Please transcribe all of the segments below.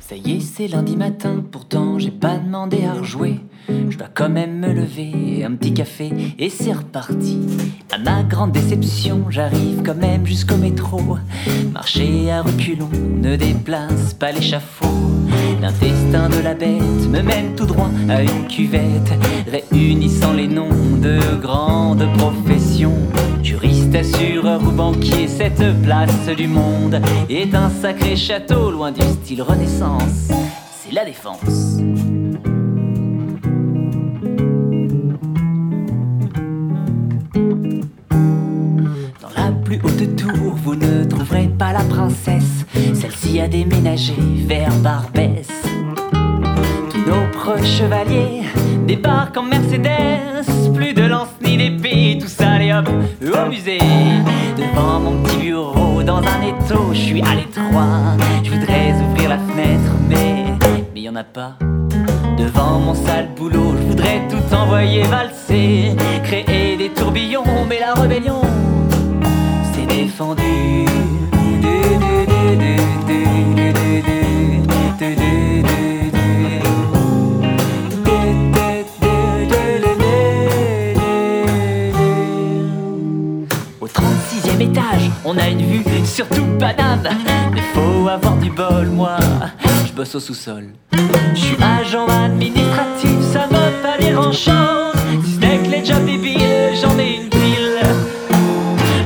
Ça y est, c'est lundi matin, pourtant j'ai pas demandé à rejouer. Je dois quand même me lever, un petit café, et c'est reparti. À ma grande déception, j'arrive quand même jusqu'au métro. Marcher à reculons ne déplace pas l'échafaud. L'intestin de la bête me mène tout droit à une cuvette, réunissant les noms de grandes professions. Juriste, assureur ou banquier, cette place du monde est un sacré château loin du style Renaissance. C'est la défense. Dans la plus haute tour, vous ne trouverez pas la princesse. Celle-ci a déménagé vers Barbès. Tous nos proches chevaliers débarquent en Mercedes. Plus de lance ni d'épée, tout ça, allez hop, au musée. Devant mon petit bureau, dans un étau, je suis à l'étroit. Je voudrais ouvrir la fenêtre, mais mais y en a pas. Devant mon sale boulot, je voudrais tout envoyer valser, créer des tourbillons, mais la rébellion, une vue sur tout Paname. Mais faut avoir du bol, moi, je bosse au sous-sol. Je suis agent administratif, ça va pas dérangeant. Si ce n'est que les jobs débiles, j'en ai une pile.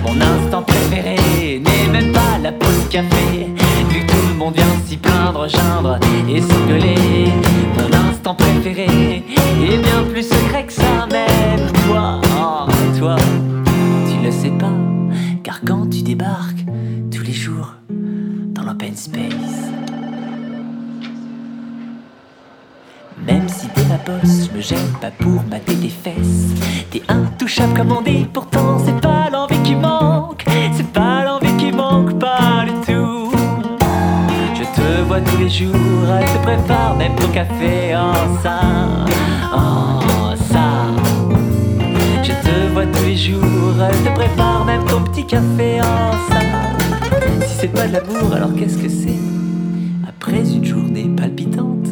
Mon instant préféré n'est même pas la pause café. Vu que tout le monde vient s'y plaindre, geindre et s'engueuler. Mon instant préféré est bien plus secret que ça, même toi, l'open space, Même si t'es ma boss, je me gêne pas pour mater tes fesses. T'es intouchable comme on dit, pourtant c'est pas l'envie qui manque. C'est pas l'envie qui manque, pas du tout. Je te vois tous les jours, elle te prépare même ton café en ça. En ça. Je te vois tous les jours, elle te prépare même ton petit café en ça. C'est pas de l'amour, alors qu'est-ce que c'est? Après une journée palpitante,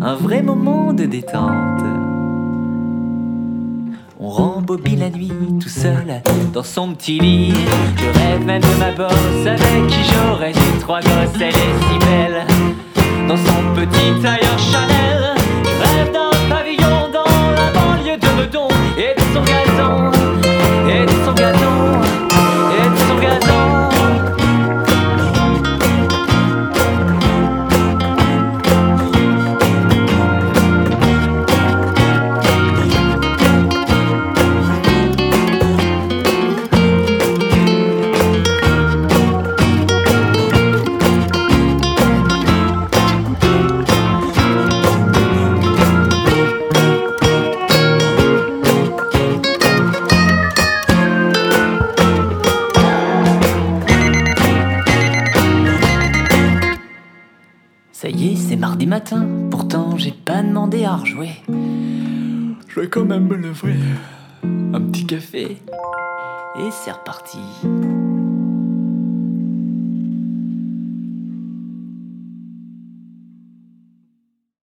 un vrai moment de détente. On rembobine la nuit tout seul dans son petit lit. Je rêve même de ma bosse avec qui j'aurais eu trois gosses. Elle est si belle dans son petit tailleur Chanel. Y est, c'est mardi matin, pourtant j'ai pas demandé à rejouer. Je vais quand même me lever. Un petit café. Et c'est reparti.